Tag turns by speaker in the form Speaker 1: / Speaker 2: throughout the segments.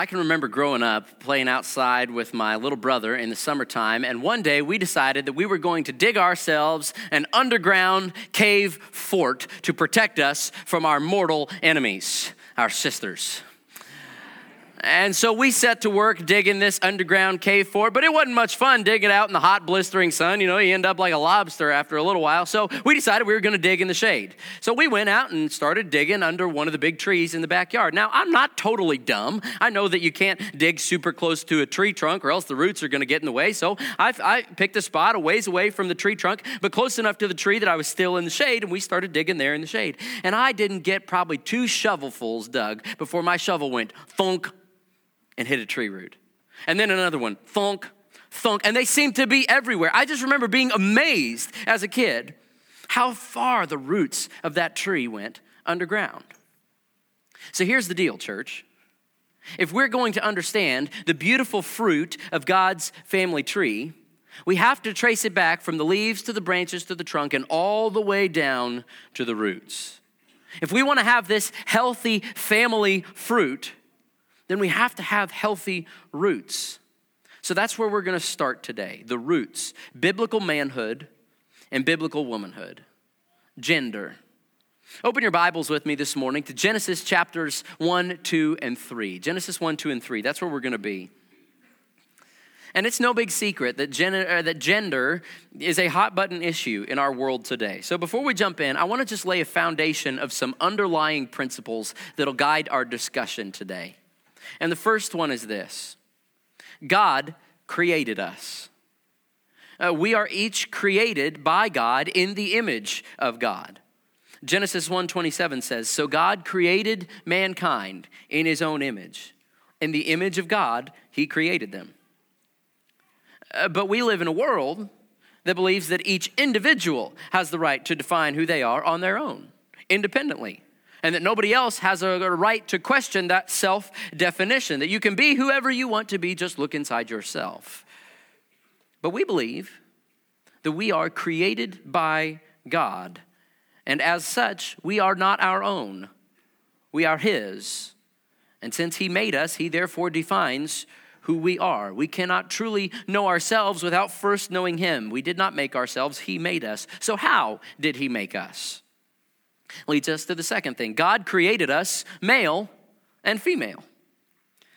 Speaker 1: I can remember growing up playing outside with my little brother in the summertime, and one day we decided that we were going to dig ourselves an underground cave fort to protect us from our mortal enemies, our sisters. And so we set to work digging this underground cave fort, but it wasn't much fun digging out in the hot, blistering sun. You know, you end up like a lobster after a little while. So we decided we were going to dig in the shade. So we went out and started digging under one of the big trees in the backyard. Now, I'm not totally dumb. I know that you can't dig super close to a tree trunk or else the roots are going to get in the way. So I, I picked a spot a ways away from the tree trunk, but close enough to the tree that I was still in the shade, and we started digging there in the shade. And I didn't get probably two shovelfuls dug before my shovel went thunk and hit a tree root. And then another one, thunk, thunk, and they seem to be everywhere. I just remember being amazed as a kid how far the roots of that tree went underground. So here's the deal, church. If we're going to understand the beautiful fruit of God's family tree, we have to trace it back from the leaves to the branches to the trunk and all the way down to the roots. If we want to have this healthy family fruit, then we have to have healthy roots. So that's where we're going to start today the roots biblical manhood and biblical womanhood, gender. Open your Bibles with me this morning to Genesis chapters 1, 2, and 3. Genesis 1, 2, and 3. That's where we're going to be. And it's no big secret that, gender, uh, that gender is a hot button issue in our world today. So before we jump in, I want to just lay a foundation of some underlying principles that'll guide our discussion today. And the first one is this God created us. Uh, we are each created by God in the image of God. Genesis 1:27 says, "So God created mankind in his own image. In the image of God, he created them." Uh, but we live in a world that believes that each individual has the right to define who they are on their own, independently and that nobody else has a right to question that self definition, that you can be whoever you want to be, just look inside yourself. But we believe that we are created by God, and as such, we are not our own, we are His. And since He made us, He therefore defines who we are. We cannot truly know ourselves without first knowing Him. We did not make ourselves, He made us. So, how did He make us? Leads us to the second thing God created us male and female.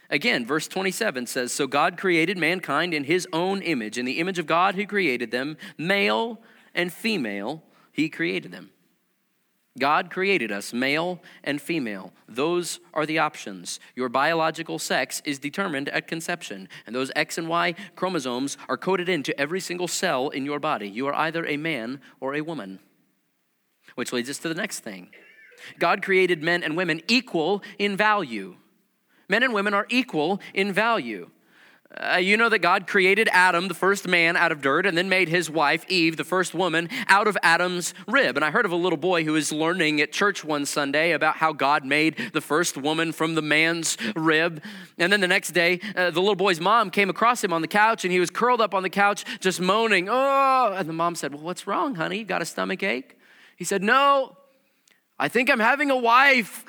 Speaker 1: Again, verse 27 says So God created mankind in his own image. In the image of God, who created them, male and female, he created them. God created us male and female. Those are the options. Your biological sex is determined at conception, and those X and Y chromosomes are coded into every single cell in your body. You are either a man or a woman. Which leads us to the next thing God created men and women equal in value. Men and women are equal in value. Uh, you know that God created Adam, the first man, out of dirt, and then made his wife, Eve, the first woman, out of Adam's rib. And I heard of a little boy who was learning at church one Sunday about how God made the first woman from the man's rib. And then the next day, uh, the little boy's mom came across him on the couch, and he was curled up on the couch, just moaning, Oh! And the mom said, Well, what's wrong, honey? You got a stomach ache? He said, No, I think I'm having a wife.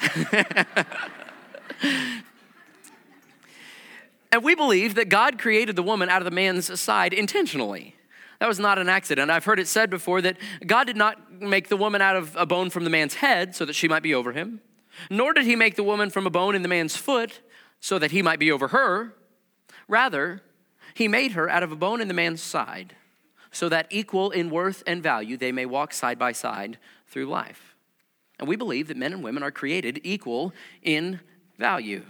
Speaker 1: and we believe that God created the woman out of the man's side intentionally. That was not an accident. I've heard it said before that God did not make the woman out of a bone from the man's head so that she might be over him, nor did he make the woman from a bone in the man's foot so that he might be over her. Rather, he made her out of a bone in the man's side so that equal in worth and value they may walk side by side through life. And we believe that men and women are created equal in value.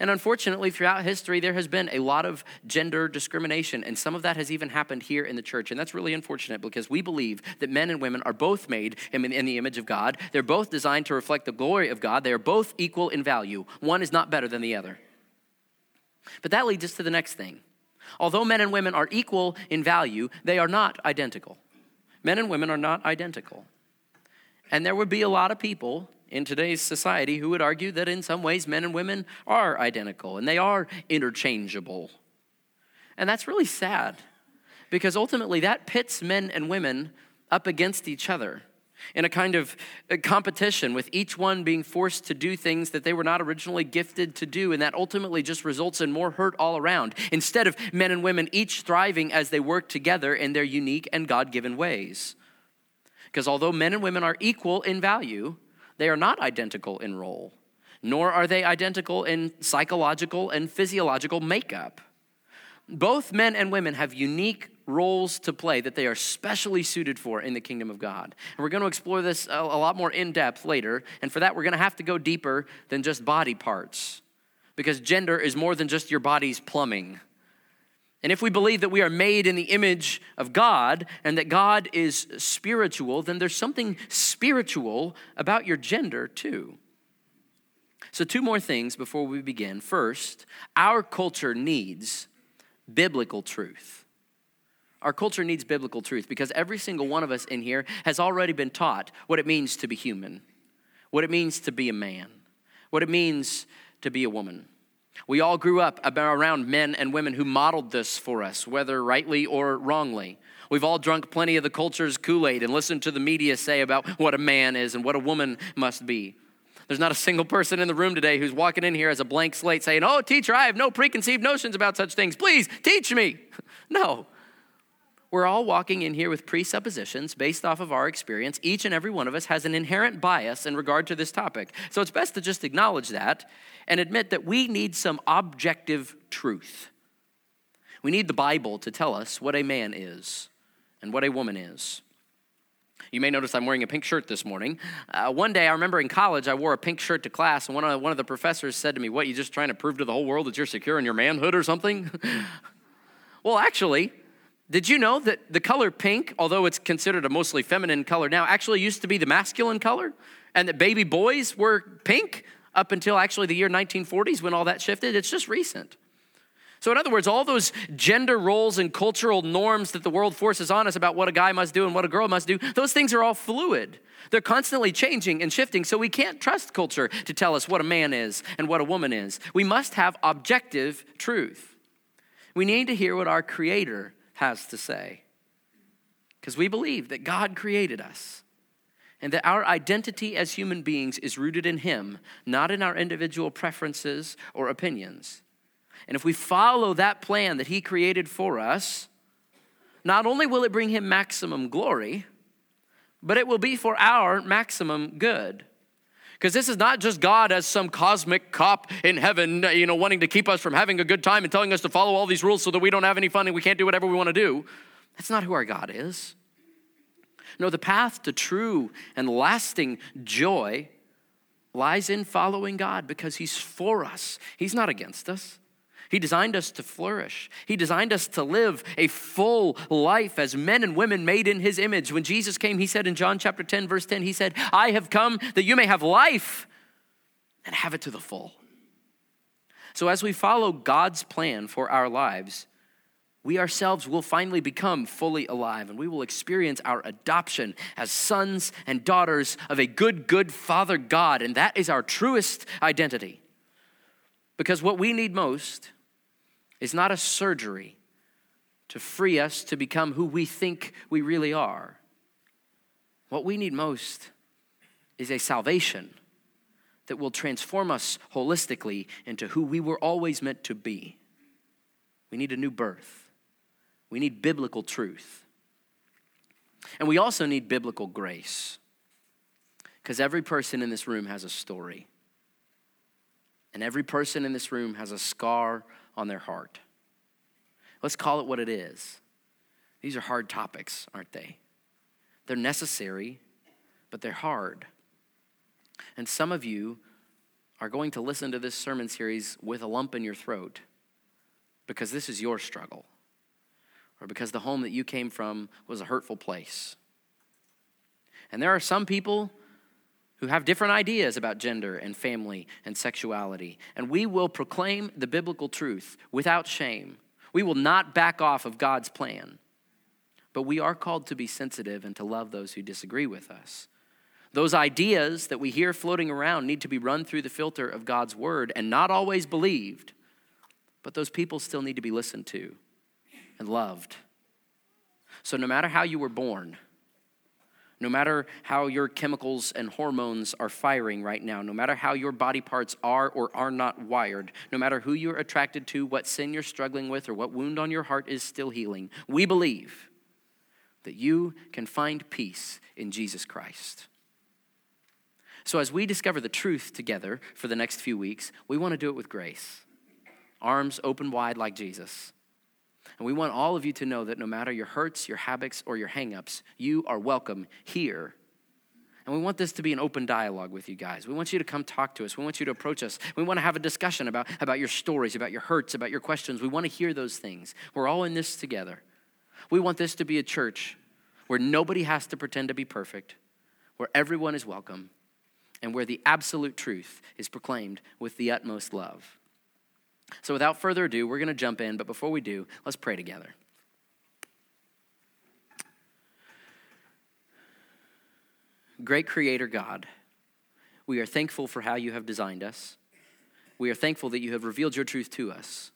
Speaker 1: And unfortunately, throughout history, there has been a lot of gender discrimination, and some of that has even happened here in the church. And that's really unfortunate because we believe that men and women are both made in the image of God. They're both designed to reflect the glory of God. They are both equal in value. One is not better than the other. But that leads us to the next thing Although men and women are equal in value, they are not identical. Men and women are not identical. And there would be a lot of people in today's society who would argue that in some ways men and women are identical and they are interchangeable. And that's really sad because ultimately that pits men and women up against each other. In a kind of uh, competition with each one being forced to do things that they were not originally gifted to do. And that ultimately just results in more hurt all around, instead of men and women each thriving as they work together in their unique and God given ways. Because although men and women are equal in value, they are not identical in role, nor are they identical in psychological and physiological makeup. Both men and women have unique roles to play that they are specially suited for in the kingdom of God. And we're going to explore this a, lot more in depth later. And for that, we're going to have to go deeper than just body parts because gender is more than just your body's plumbing. And if we believe that we are made in the image of God and that God is spiritual, then there's something spiritual about your gender too. So, two more things before we begin. First, our culture needs biblical truth. Our culture needs biblical truth because every single one of us in here has already been taught what it means to be human, what it means to be a man, what it means to be a woman. We all grew up around men and women who modeled this for us, whether rightly or wrongly. We've all drunk plenty of the culture's Kool Aid and listened to the media say about what a man is and what a woman must be. There's not a single person in the room today who's walking in here as a blank slate saying, Oh, teacher, I have no preconceived notions about such things. Please teach me. No. We're all walking in here with presuppositions based off of our experience. Each and every one of us has an inherent bias in regard to this topic. So it's best to just acknowledge that and admit that we need some objective truth. We need the Bible to tell us what a man is and what a woman is. You may notice I'm wearing a pink shirt this morning. Uh, one day, I remember in college, I wore a pink shirt to class, and one of, one of the professors said to me, What, you just trying to prove to the whole world that you're secure in your manhood or something? well, actually, did you know that the color pink, although it's considered a mostly feminine color now, actually used to be the masculine color? And that baby boys were pink up until actually the year 1940s when all that shifted? It's just recent. So, in other words, all those gender roles and cultural norms that the world forces on us about what a guy must do and what a girl must do, those things are all fluid. They're constantly changing and shifting, so we can't trust culture to tell us what a man is and what a woman is. We must have objective truth. We need to hear what our Creator has to say. Because we believe that God created us and that our identity as human beings is rooted in Him, not in our individual preferences or opinions. And if we follow that plan that He created for us, not only will it bring Him maximum glory, but it will be for our maximum good. Because this is not just God as some cosmic cop in heaven, you know, wanting to keep us from having a good time and telling us to follow all these rules so that we don't have any fun and we can't do whatever we want to do. That's not who our God is. No, the path to true and lasting joy lies in following God because He's for us, He's not against us. He designed us to flourish. He designed us to live a full life as men and women made in His image. When Jesus came, He said in John chapter 10, verse 10, He said, I have come that you may have life and have it to the full. So, as we follow God's plan for our lives, we ourselves will finally become fully alive and we will experience our adoption as sons and daughters of a good, good Father God. And that is our truest identity. Because what we need most is not a surgery to free us to become who we think we really are. What we need most is a salvation that will transform us holistically into who we were always meant to be. We need a new birth. We need biblical truth. And we also need biblical grace. Because every person in this room has a story. And every person in this room has a scar on their heart. Let's call it what it is. These are hard topics, aren't they? They're necessary, but they're hard. And some of you are going to listen to this sermon series with a lump in your throat because this is your struggle, or because the home that you came from was a hurtful place. And there are some people who have different ideas about gender and family and sexuality. And we will proclaim the biblical truth without shame. We will not back off of God's plan. But we are called to be sensitive and to love those who disagree with us. Those ideas that we hear floating around need to be run through the filter of God's word and not always believed, but those people still need to be listened to and loved. So, no matter how you were born, no matter how your chemicals and hormones are firing right now, no matter how your body parts are or are not wired, no matter who you're attracted to, what sin you're struggling with, or what wound on your heart is still healing, we believe that you can find peace in Jesus Christ. So, as we discover the truth together for the next few weeks, we want to do it with grace, arms open wide like Jesus. And we want all of you to know that no matter your hurts, your habits, or your hangups, you are welcome here. And we want this to be an open dialogue with you guys. We want you to come talk to us. We want you to approach us. We want to have a discussion about, about your stories, about your hurts, about your questions. We want to hear those things. We're all in this together. We want this to be a church where nobody has to pretend to be perfect, where everyone is welcome, and where the absolute truth is proclaimed with the utmost love. So, without further ado, we're going to jump in, but before we do, let's pray together. Great Creator God, we are thankful for how you have designed us. We are thankful that you have revealed your truth to us.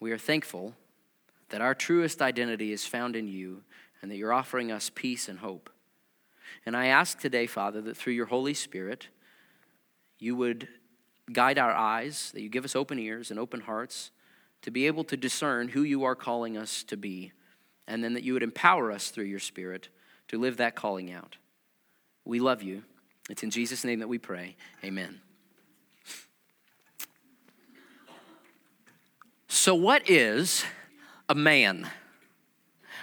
Speaker 1: We are thankful that our truest identity is found in you and that you're offering us peace and hope. And I ask today, Father, that through your Holy Spirit, you would guide our eyes, that you give us open ears and open hearts to be able to discern who you are calling us to be, and then that you would empower us through your Spirit to live that calling out. We love you. It's in Jesus' name that we pray. Amen. So, what is a man?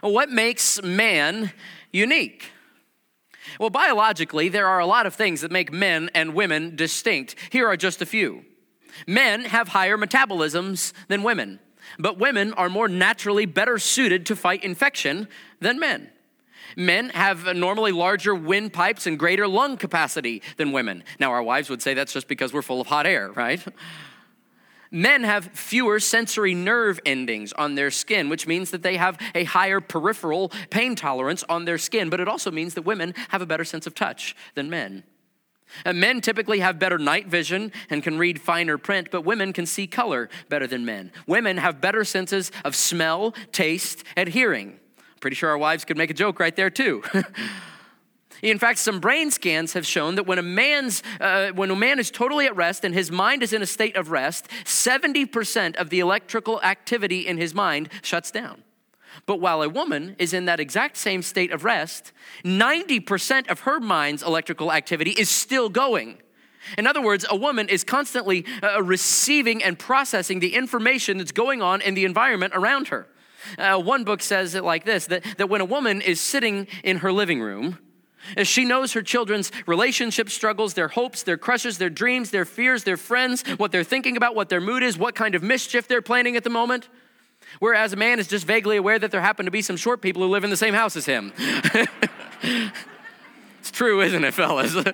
Speaker 1: What makes man unique? Well, biologically, there are a lot of things that make men and women distinct. Here are just a few. Men have higher metabolisms than women, but women are more naturally better suited to fight infection than men. Men have normally larger windpipes and greater lung capacity than women. Now, our wives would say that's just because we're full of hot air, right? Men have fewer sensory nerve endings on their skin, which means that they have a higher peripheral pain tolerance on their skin, but it also means that women have a better sense of touch than men. And men typically have better night vision and can read finer print, but women can see color better than men. Women have better senses of smell, taste, and hearing. Pretty sure our wives could make a joke right there, too. In fact, some brain scans have shown that when a man's uh, when a man is totally at rest and his mind is in a state of rest, 70% of the electrical activity in his mind shuts down. But while a woman is in that exact same state of rest, 90% of her mind's electrical activity is still going. In other words, a woman is constantly uh, receiving and processing the information that's going on in the environment around her. Uh, one book says it like this that, that when a woman is sitting in her living room, as she knows her children's relationship struggles, their hopes, their crushes, their dreams, their fears, their friends, what they're thinking about, what their mood is, what kind of mischief they're planning at the moment. Whereas a man is just vaguely aware that there happen to be some short people who live in the same house as him. it's true, isn't it, fellas?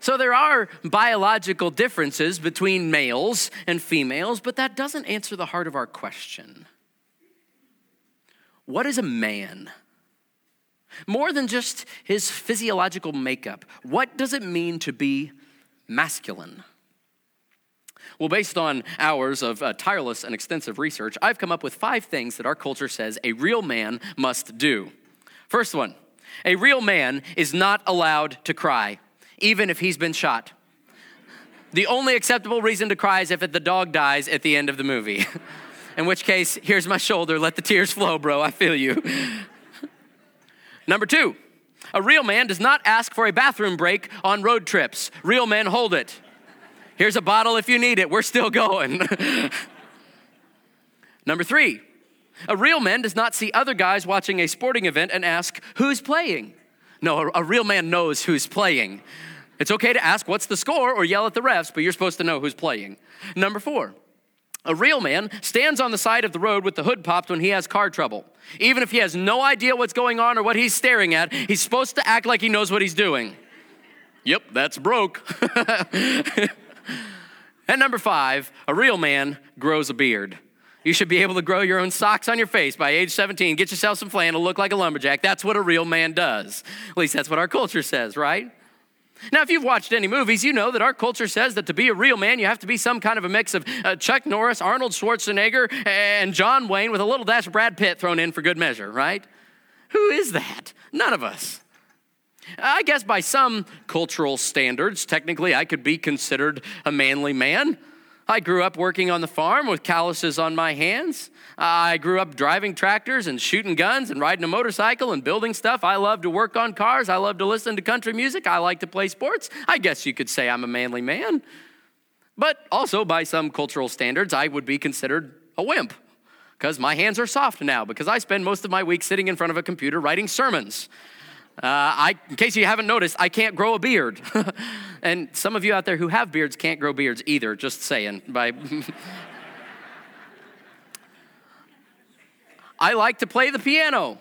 Speaker 1: So there are biological differences between males and females, but that doesn't answer the heart of our question. What is a man? More than just his physiological makeup, what does it mean to be masculine? Well, based on hours of uh, tireless and extensive research, I've come up with five things that our culture says a real man must do. First one a real man is not allowed to cry, even if he's been shot. The only acceptable reason to cry is if the dog dies at the end of the movie. In which case, here's my shoulder. Let the tears flow, bro. I feel you. Number two, a real man does not ask for a bathroom break on road trips. Real men hold it. Here's a bottle if you need it. We're still going. Number three, a real man does not see other guys watching a sporting event and ask, Who's playing? No, a, a real man knows who's playing. It's okay to ask, What's the score? or yell at the refs, but you're supposed to know who's playing. Number four, a real man stands on the side of the road with the hood popped when he has car trouble. Even if he has no idea what's going on or what he's staring at, he's supposed to act like he knows what he's doing. Yep, that's broke. and number five, a real man grows a beard. You should be able to grow your own socks on your face by age 17. Get yourself some flannel, look like a lumberjack. That's what a real man does. At least that's what our culture says, right? Now, if you've watched any movies, you know that our culture says that to be a real man, you have to be some kind of a mix of uh, Chuck Norris, Arnold Schwarzenegger, and John Wayne with a little dash of Brad Pitt thrown in for good measure, right? Who is that? None of us. I guess by some cultural standards, technically, I could be considered a manly man. I grew up working on the farm with calluses on my hands. I grew up driving tractors and shooting guns and riding a motorcycle and building stuff. I love to work on cars. I love to listen to country music. I like to play sports. I guess you could say I'm a manly man. But also, by some cultural standards, I would be considered a wimp because my hands are soft now because I spend most of my week sitting in front of a computer writing sermons. Uh, I, in case you haven't noticed, I can't grow a beard. and some of you out there who have beards can't grow beards either, just saying. By I like to play the piano.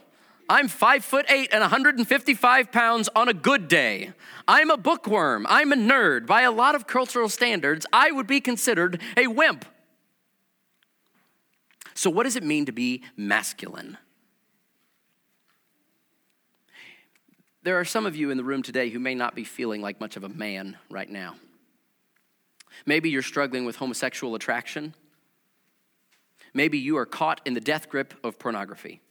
Speaker 1: I'm five foot eight and 155 pounds on a good day. I'm a bookworm. I'm a nerd. By a lot of cultural standards, I would be considered a wimp. So, what does it mean to be masculine? There are some of you in the room today who may not be feeling like much of a man right now. Maybe you're struggling with homosexual attraction. Maybe you are caught in the death grip of pornography.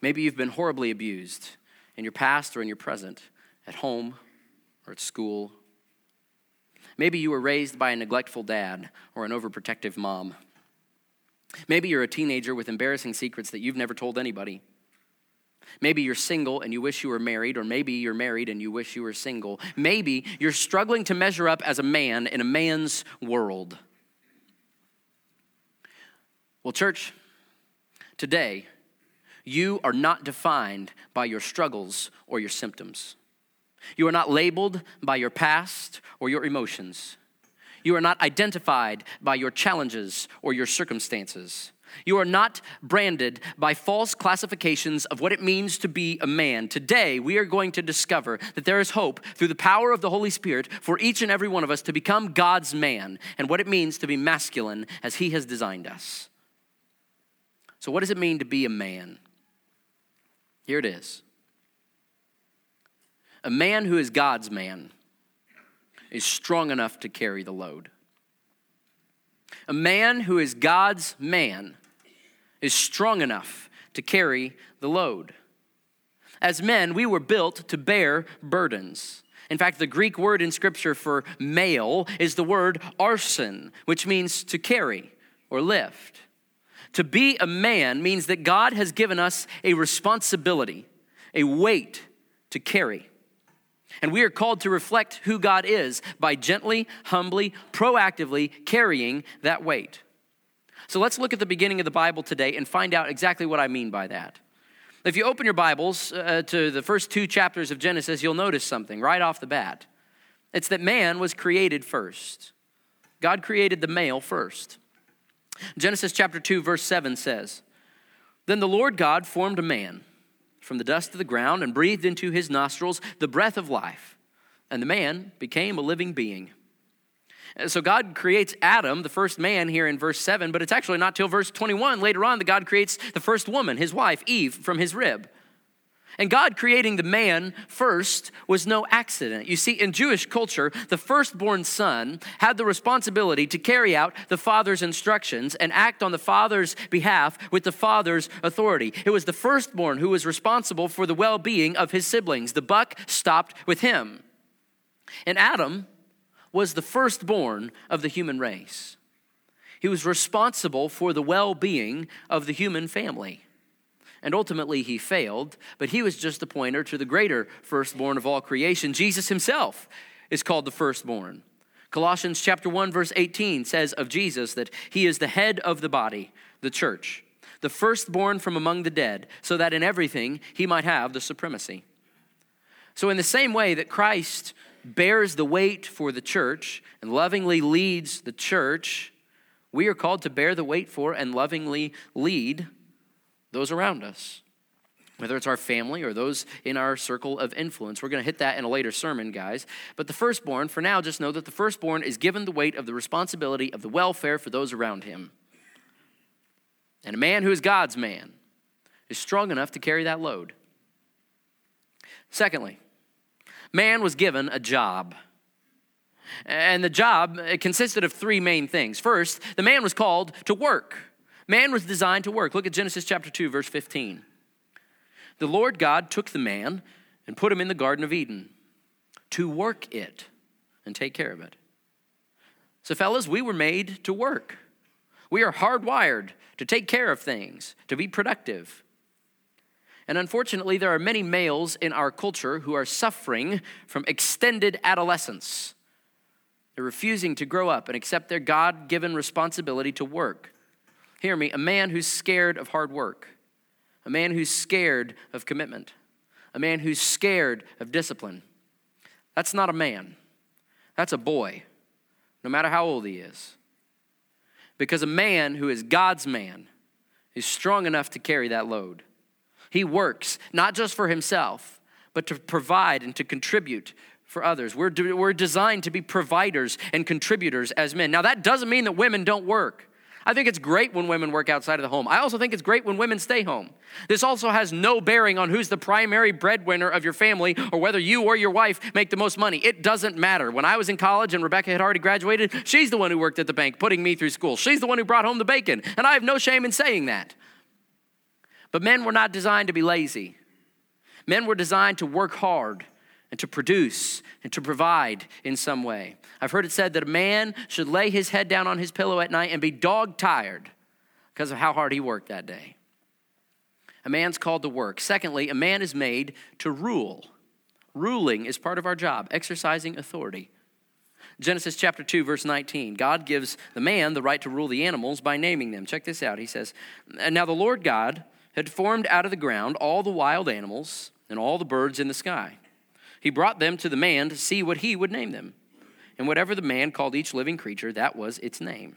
Speaker 1: Maybe you've been horribly abused in your past or in your present, at home or at school. Maybe you were raised by a neglectful dad or an overprotective mom. Maybe you're a teenager with embarrassing secrets that you've never told anybody. Maybe you're single and you wish you were married, or maybe you're married and you wish you were single. Maybe you're struggling to measure up as a man in a man's world. Well, church, today, you are not defined by your struggles or your symptoms. You are not labeled by your past or your emotions. You are not identified by your challenges or your circumstances. You are not branded by false classifications of what it means to be a man. Today, we are going to discover that there is hope through the power of the Holy Spirit for each and every one of us to become God's man and what it means to be masculine as He has designed us. So, what does it mean to be a man? Here it is a man who is God's man is strong enough to carry the load. A man who is God's man is strong enough to carry the load. As men, we were built to bear burdens. In fact, the Greek word in Scripture for male is the word arsen, which means to carry or lift. To be a man means that God has given us a responsibility, a weight to carry. And we are called to reflect who God is by gently, humbly, proactively carrying that weight. So let's look at the beginning of the Bible today and find out exactly what I mean by that. If you open your Bibles uh, to the first two chapters of Genesis, you'll notice something right off the bat. It's that man was created first. God created the male first. Genesis chapter 2, verse 7 says, Then the Lord God formed a man from the dust of the ground and breathed into his nostrils the breath of life, and the man became a living being. So God creates Adam, the first man, here in verse 7, but it's actually not till verse 21 later on that God creates the first woman, his wife, Eve, from his rib. And God creating the man first was no accident. You see, in Jewish culture, the firstborn son had the responsibility to carry out the father's instructions and act on the father's behalf with the father's authority. It was the firstborn who was responsible for the well being of his siblings. The buck stopped with him. And Adam was the firstborn of the human race. He was responsible for the well being of the human family and ultimately he failed, but he was just the pointer to the greater firstborn of all creation. Jesus himself is called the firstborn. Colossians chapter 1 verse 18 says of Jesus that he is the head of the body, the church, the firstborn from among the dead, so that in everything he might have the supremacy. So in the same way that Christ bears the weight for the church and lovingly leads the church, we are called to bear the weight for and lovingly lead those around us, whether it's our family or those in our circle of influence. We're going to hit that in a later sermon, guys. But the firstborn, for now, just know that the firstborn is given the weight of the responsibility of the welfare for those around him. And a man who is God's man is strong enough to carry that load. Secondly, man was given a job. And the job consisted of three main things. First, the man was called to work. Man was designed to work. Look at Genesis chapter 2, verse 15. The Lord God took the man and put him in the Garden of Eden to work it and take care of it. So, fellas, we were made to work. We are hardwired to take care of things, to be productive. And unfortunately, there are many males in our culture who are suffering from extended adolescence. They're refusing to grow up and accept their God given responsibility to work. Hear me, a man who's scared of hard work, a man who's scared of commitment, a man who's scared of discipline. That's not a man, that's a boy, no matter how old he is. Because a man who is God's man is strong enough to carry that load. He works not just for himself, but to provide and to contribute for others. We're, we're designed to be providers and contributors as men. Now, that doesn't mean that women don't work. I think it's great when women work outside of the home. I also think it's great when women stay home. This also has no bearing on who's the primary breadwinner of your family or whether you or your wife make the most money. It doesn't matter. When I was in college and Rebecca had already graduated, she's the one who worked at the bank, putting me through school. She's the one who brought home the bacon. And I have no shame in saying that. But men were not designed to be lazy, men were designed to work hard and to produce and to provide in some way. I've heard it said that a man should lay his head down on his pillow at night and be dog tired because of how hard he worked that day. A man's called to work. Secondly, a man is made to rule. Ruling is part of our job, exercising authority. Genesis chapter 2, verse 19. God gives the man the right to rule the animals by naming them. Check this out. He says, And now the Lord God had formed out of the ground all the wild animals and all the birds in the sky he brought them to the man to see what he would name them. And whatever the man called each living creature, that was its name.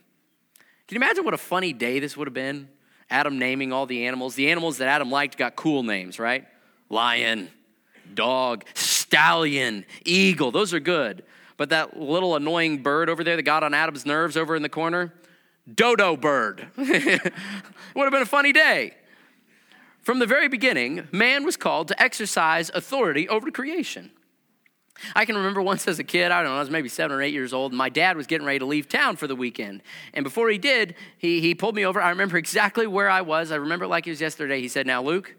Speaker 1: Can you imagine what a funny day this would have been? Adam naming all the animals. The animals that Adam liked got cool names, right? Lion, dog, stallion, eagle. Those are good. But that little annoying bird over there that got on Adam's nerves over in the corner, dodo bird. Would have been a funny day. From the very beginning, man was called to exercise authority over creation. I can remember once as a kid, I don't know, I was maybe seven or eight years old, and my dad was getting ready to leave town for the weekend. And before he did, he, he pulled me over. I remember exactly where I was. I remember like it was yesterday. He said, Now, Luke,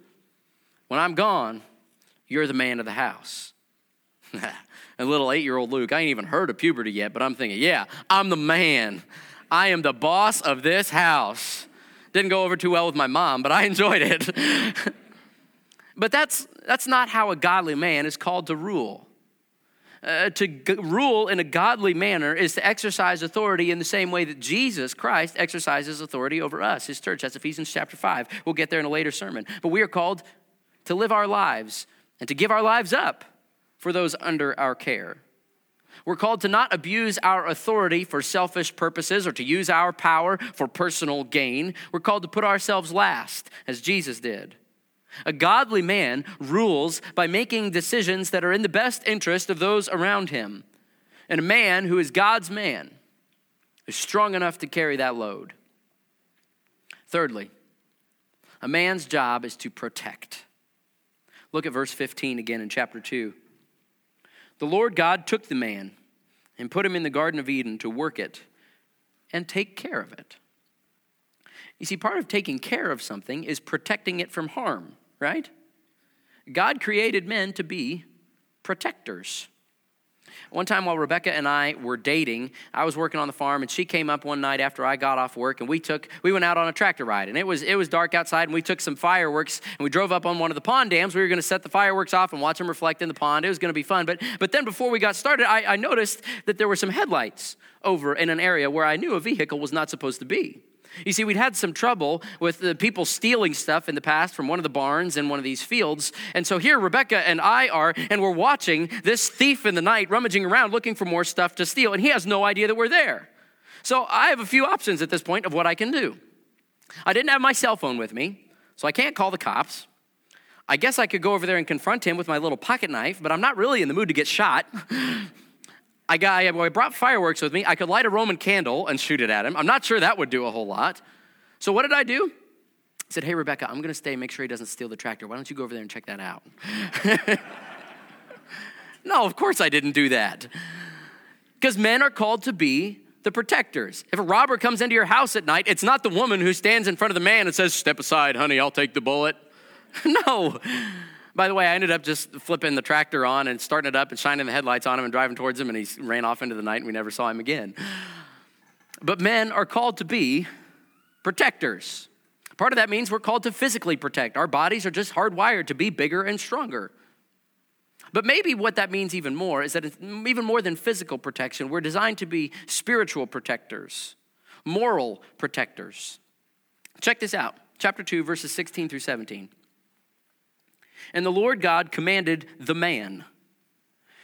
Speaker 1: when I'm gone, you're the man of the house. a little eight year old Luke, I ain't even heard of puberty yet, but I'm thinking, Yeah, I'm the man. I am the boss of this house. Didn't go over too well with my mom, but I enjoyed it. but that's, that's not how a godly man is called to rule. Uh, to g- rule in a godly manner is to exercise authority in the same way that Jesus Christ exercises authority over us, his church. That's Ephesians chapter 5. We'll get there in a later sermon. But we are called to live our lives and to give our lives up for those under our care. We're called to not abuse our authority for selfish purposes or to use our power for personal gain. We're called to put ourselves last, as Jesus did. A godly man rules by making decisions that are in the best interest of those around him. And a man who is God's man is strong enough to carry that load. Thirdly, a man's job is to protect. Look at verse 15 again in chapter 2. The Lord God took the man and put him in the Garden of Eden to work it and take care of it. You see, part of taking care of something is protecting it from harm, right? God created men to be protectors. One time while Rebecca and I were dating, I was working on the farm and she came up one night after I got off work and we took we went out on a tractor ride and it was it was dark outside and we took some fireworks and we drove up on one of the pond dams. We were going to set the fireworks off and watch them reflect in the pond. It was going to be fun. But but then before we got started, I, I noticed that there were some headlights over in an area where I knew a vehicle was not supposed to be. You see, we'd had some trouble with the people stealing stuff in the past from one of the barns in one of these fields. And so here Rebecca and I are, and we're watching this thief in the night rummaging around looking for more stuff to steal, and he has no idea that we're there. So I have a few options at this point of what I can do. I didn't have my cell phone with me, so I can't call the cops. I guess I could go over there and confront him with my little pocket knife, but I'm not really in the mood to get shot. I, got, I brought fireworks with me. I could light a Roman candle and shoot it at him. I'm not sure that would do a whole lot. So what did I do? I said, Hey, Rebecca, I'm going to stay, and make sure he doesn't steal the tractor. Why don't you go over there and check that out? no, of course I didn't do that. Because men are called to be the protectors. If a robber comes into your house at night, it's not the woman who stands in front of the man and says, Step aside, honey, I'll take the bullet. no. By the way, I ended up just flipping the tractor on and starting it up and shining the headlights on him and driving towards him, and he ran off into the night, and we never saw him again. But men are called to be protectors. Part of that means we're called to physically protect. Our bodies are just hardwired to be bigger and stronger. But maybe what that means even more is that even more than physical protection, we're designed to be spiritual protectors, moral protectors. Check this out chapter 2, verses 16 through 17. And the Lord God commanded the man,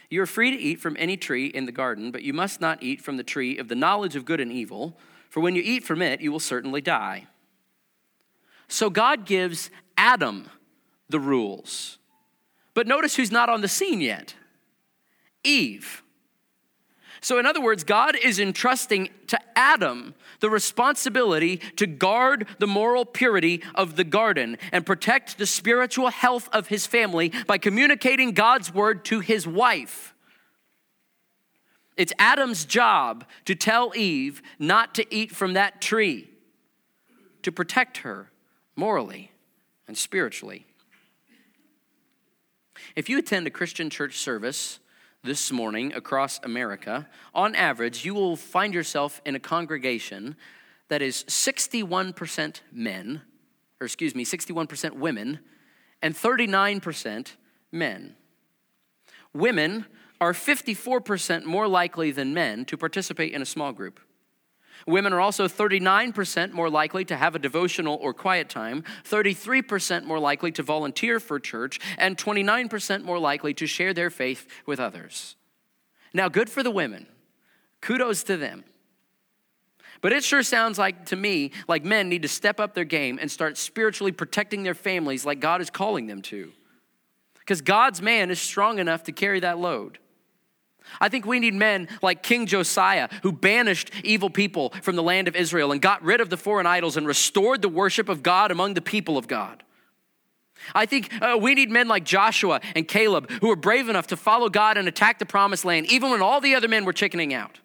Speaker 1: You are free to eat from any tree in the garden, but you must not eat from the tree of the knowledge of good and evil, for when you eat from it, you will certainly die. So God gives Adam the rules. But notice who's not on the scene yet Eve. So, in other words, God is entrusting to Adam the responsibility to guard the moral purity of the garden and protect the spiritual health of his family by communicating God's word to his wife. It's Adam's job to tell Eve not to eat from that tree, to protect her morally and spiritually. If you attend a Christian church service this morning across America, on average, you will find yourself in a congregation that is 61% men, or excuse me, 61% women, and 39% men. Women are 54% more likely than men to participate in a small group. Women are also 39% more likely to have a devotional or quiet time, 33% more likely to volunteer for church, and 29% more likely to share their faith with others. Now, good for the women. Kudos to them. But it sure sounds like to me like men need to step up their game and start spiritually protecting their families like God is calling them to. Because God's man is strong enough to carry that load. I think we need men like King Josiah, who banished evil people from the land of Israel and got rid of the foreign idols and restored the worship of God among the people of God. I think uh, we need men like Joshua and Caleb who were brave enough to follow God and attack the promised land, even when all the other men were chickening out.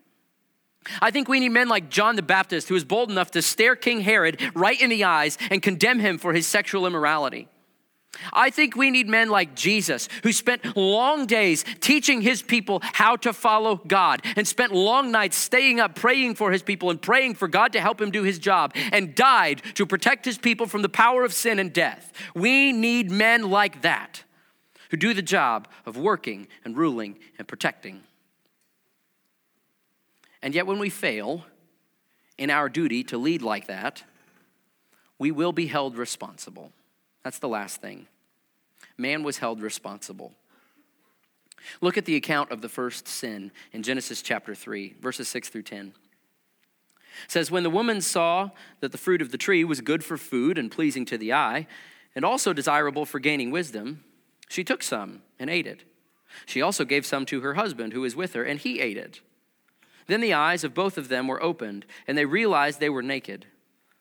Speaker 1: I think we need men like John the Baptist, who was bold enough to stare King Herod right in the eyes and condemn him for his sexual immorality. I think we need men like Jesus who spent long days teaching his people how to follow God and spent long nights staying up praying for his people and praying for God to help him do his job and died to protect his people from the power of sin and death. We need men like that who do the job of working and ruling and protecting. And yet, when we fail in our duty to lead like that, we will be held responsible. That's the last thing. Man was held responsible. Look at the account of the first sin in Genesis chapter 3, verses 6 through 10. It says, When the woman saw that the fruit of the tree was good for food and pleasing to the eye, and also desirable for gaining wisdom, she took some and ate it. She also gave some to her husband who was with her, and he ate it. Then the eyes of both of them were opened, and they realized they were naked.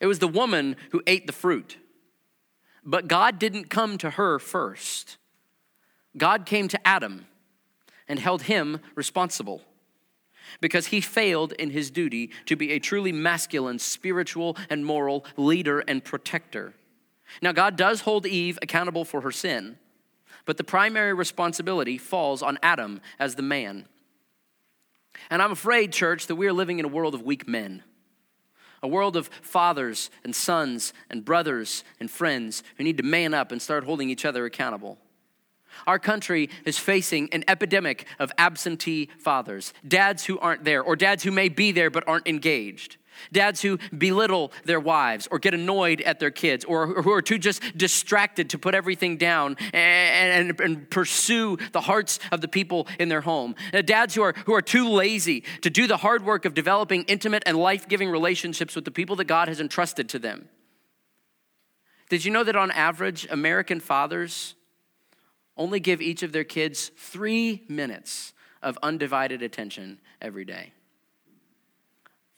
Speaker 1: It was the woman who ate the fruit. But God didn't come to her first. God came to Adam and held him responsible because he failed in his duty to be a truly masculine, spiritual, and moral leader and protector. Now, God does hold Eve accountable for her sin, but the primary responsibility falls on Adam as the man. And I'm afraid, church, that we are living in a world of weak men a world of fathers and sons and brothers and friends who need to man up and start holding each other accountable. Our country is facing an epidemic of absentee fathers, dads who aren't there, or dads who may be there but aren't engaged. Dads who belittle their wives or get annoyed at their kids or who are too just distracted to put everything down and, and, and pursue the hearts of the people in their home. Uh, dads who are, who are too lazy to do the hard work of developing intimate and life giving relationships with the people that God has entrusted to them. Did you know that on average, American fathers only give each of their kids three minutes of undivided attention every day.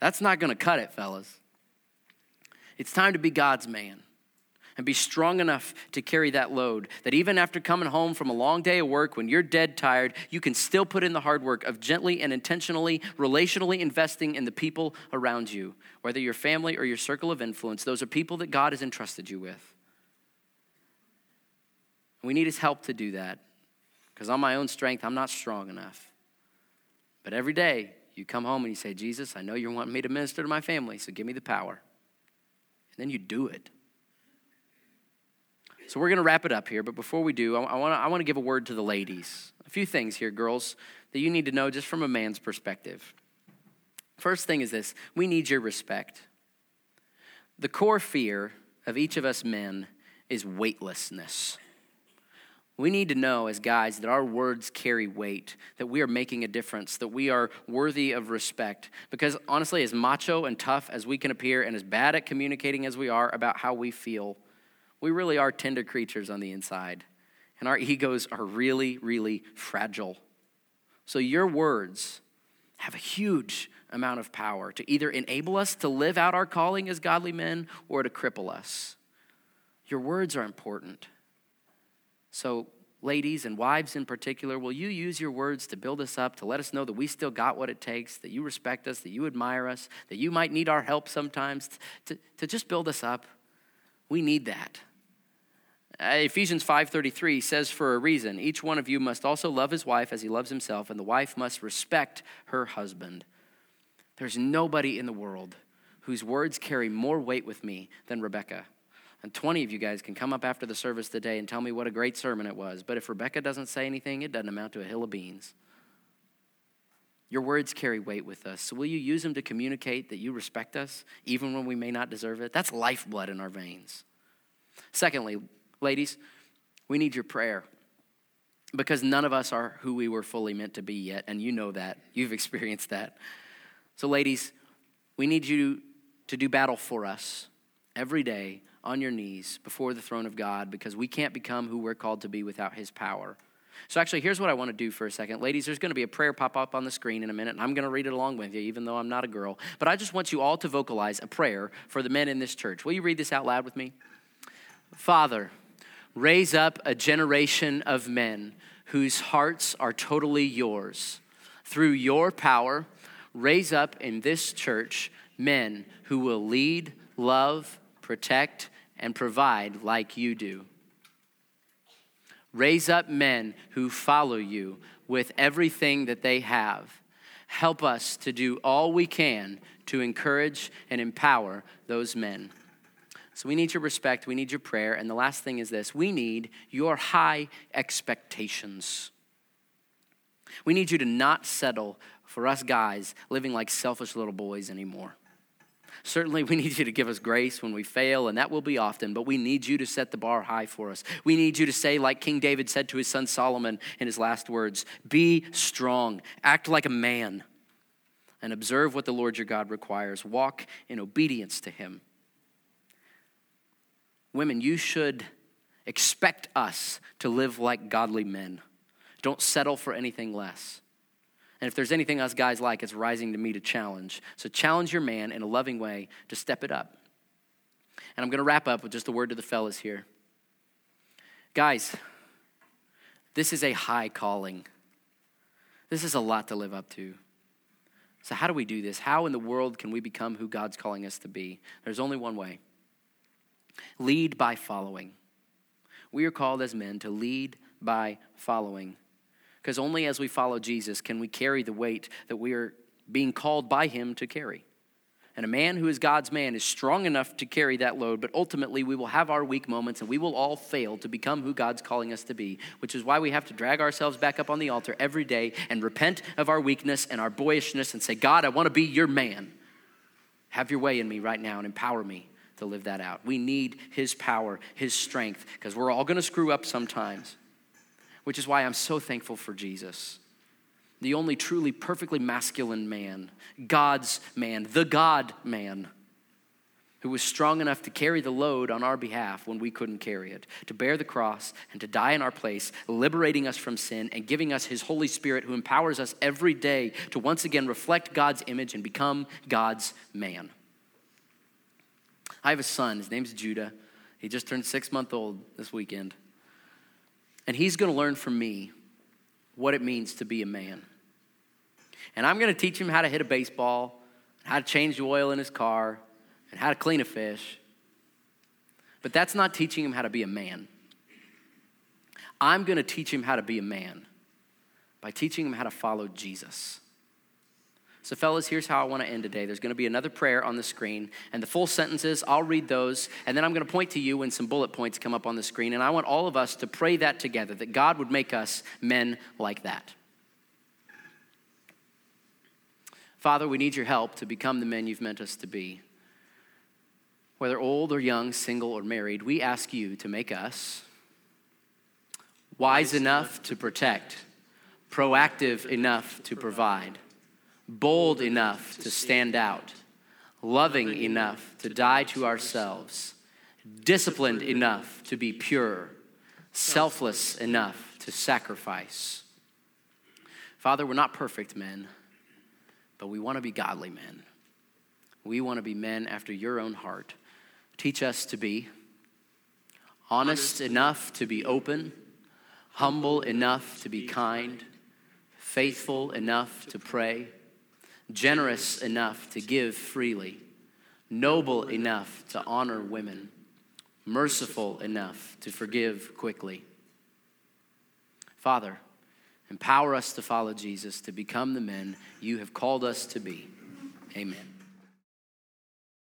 Speaker 1: That's not going to cut it, fellas. It's time to be God's man and be strong enough to carry that load that even after coming home from a long day of work, when you're dead tired, you can still put in the hard work of gently and intentionally, relationally investing in the people around you, whether your family or your circle of influence. Those are people that God has entrusted you with. We need his help to do that because on my own strength, I'm not strong enough. But every day, you come home and you say, Jesus, I know you're wanting me to minister to my family, so give me the power. And then you do it. So we're going to wrap it up here, but before we do, I want to I give a word to the ladies. A few things here, girls, that you need to know just from a man's perspective. First thing is this we need your respect. The core fear of each of us men is weightlessness. We need to know as guys that our words carry weight, that we are making a difference, that we are worthy of respect. Because honestly, as macho and tough as we can appear, and as bad at communicating as we are about how we feel, we really are tender creatures on the inside. And our egos are really, really fragile. So your words have a huge amount of power to either enable us to live out our calling as godly men or to cripple us. Your words are important. So, ladies and wives in particular, will you use your words to build us up, to let us know that we still got what it takes, that you respect us, that you admire us, that you might need our help sometimes, to, to just build us up? We need that. Uh, Ephesians 5:33 says for a reason each one of you must also love his wife as he loves himself and the wife must respect her husband. There's nobody in the world whose words carry more weight with me than Rebecca. And 20 of you guys can come up after the service today and tell me what a great sermon it was. But if Rebecca doesn't say anything, it doesn't amount to a hill of beans. Your words carry weight with us. So will you use them to communicate that you respect us, even when we may not deserve it? That's lifeblood in our veins. Secondly, ladies, we need your prayer because none of us are who we were fully meant to be yet. And you know that. You've experienced that. So, ladies, we need you to do battle for us every day on your knees before the throne of God because we can't become who we're called to be without His power. So, actually, here's what I want to do for a second. Ladies, there's going to be a prayer pop up on the screen in a minute, and I'm going to read it along with you, even though I'm not a girl. But I just want you all to vocalize a prayer for the men in this church. Will you read this out loud with me? Father, raise up a generation of men whose hearts are totally yours. Through your power, raise up in this church men who will lead, love, protect, and provide like you do. Raise up men who follow you with everything that they have. Help us to do all we can to encourage and empower those men. So we need your respect, we need your prayer, and the last thing is this we need your high expectations. We need you to not settle for us guys living like selfish little boys anymore. Certainly, we need you to give us grace when we fail, and that will be often, but we need you to set the bar high for us. We need you to say, like King David said to his son Solomon in his last words Be strong, act like a man, and observe what the Lord your God requires. Walk in obedience to him. Women, you should expect us to live like godly men. Don't settle for anything less. And if there's anything us guys like, it's rising to meet a challenge. So challenge your man in a loving way to step it up. And I'm going to wrap up with just a word to the fellas here. Guys, this is a high calling. This is a lot to live up to. So, how do we do this? How in the world can we become who God's calling us to be? There's only one way lead by following. We are called as men to lead by following. Because only as we follow Jesus can we carry the weight that we are being called by Him to carry. And a man who is God's man is strong enough to carry that load, but ultimately we will have our weak moments and we will all fail to become who God's calling us to be, which is why we have to drag ourselves back up on the altar every day and repent of our weakness and our boyishness and say, God, I want to be your man. Have your way in me right now and empower me to live that out. We need His power, His strength, because we're all going to screw up sometimes which is why I'm so thankful for Jesus, the only truly perfectly masculine man, God's man, the God man. who was strong enough to carry the load on our behalf when we couldn't carry it, to bear the cross and to die in our place, liberating us from sin and giving us his Holy Spirit who empowers us every day to once again reflect God's image and become God's man. I have a son, his name's Judah. He just turned six month old this weekend. And he's going to learn from me what it means to be a man. And I'm going to teach him how to hit a baseball, how to change the oil in his car, and how to clean a fish. But that's not teaching him how to be a man. I'm going to teach him how to be a man by teaching him how to follow Jesus. So, fellas, here's how I want to end today. There's going to be another prayer on the screen, and the full sentences, I'll read those, and then I'm going to point to you when some bullet points come up on the screen. And I want all of us to pray that together, that God would make us men like that. Father, we need your help to become the men you've meant us to be. Whether old or young, single or married, we ask you to make us wise enough to protect, proactive enough to provide, bold enough to stand out, loving enough to die to ourselves, disciplined enough to be pure, selfless enough to sacrifice. Father, we're not perfect men, but we want to be godly men. We want to be men after your own heart. Teach us to be honest enough to be open, humble enough to be kind, faithful enough to pray, generous enough to give freely, noble enough to honor women, merciful enough to forgive quickly. Father, empower us to follow Jesus, to become the men you have called us to be. Amen.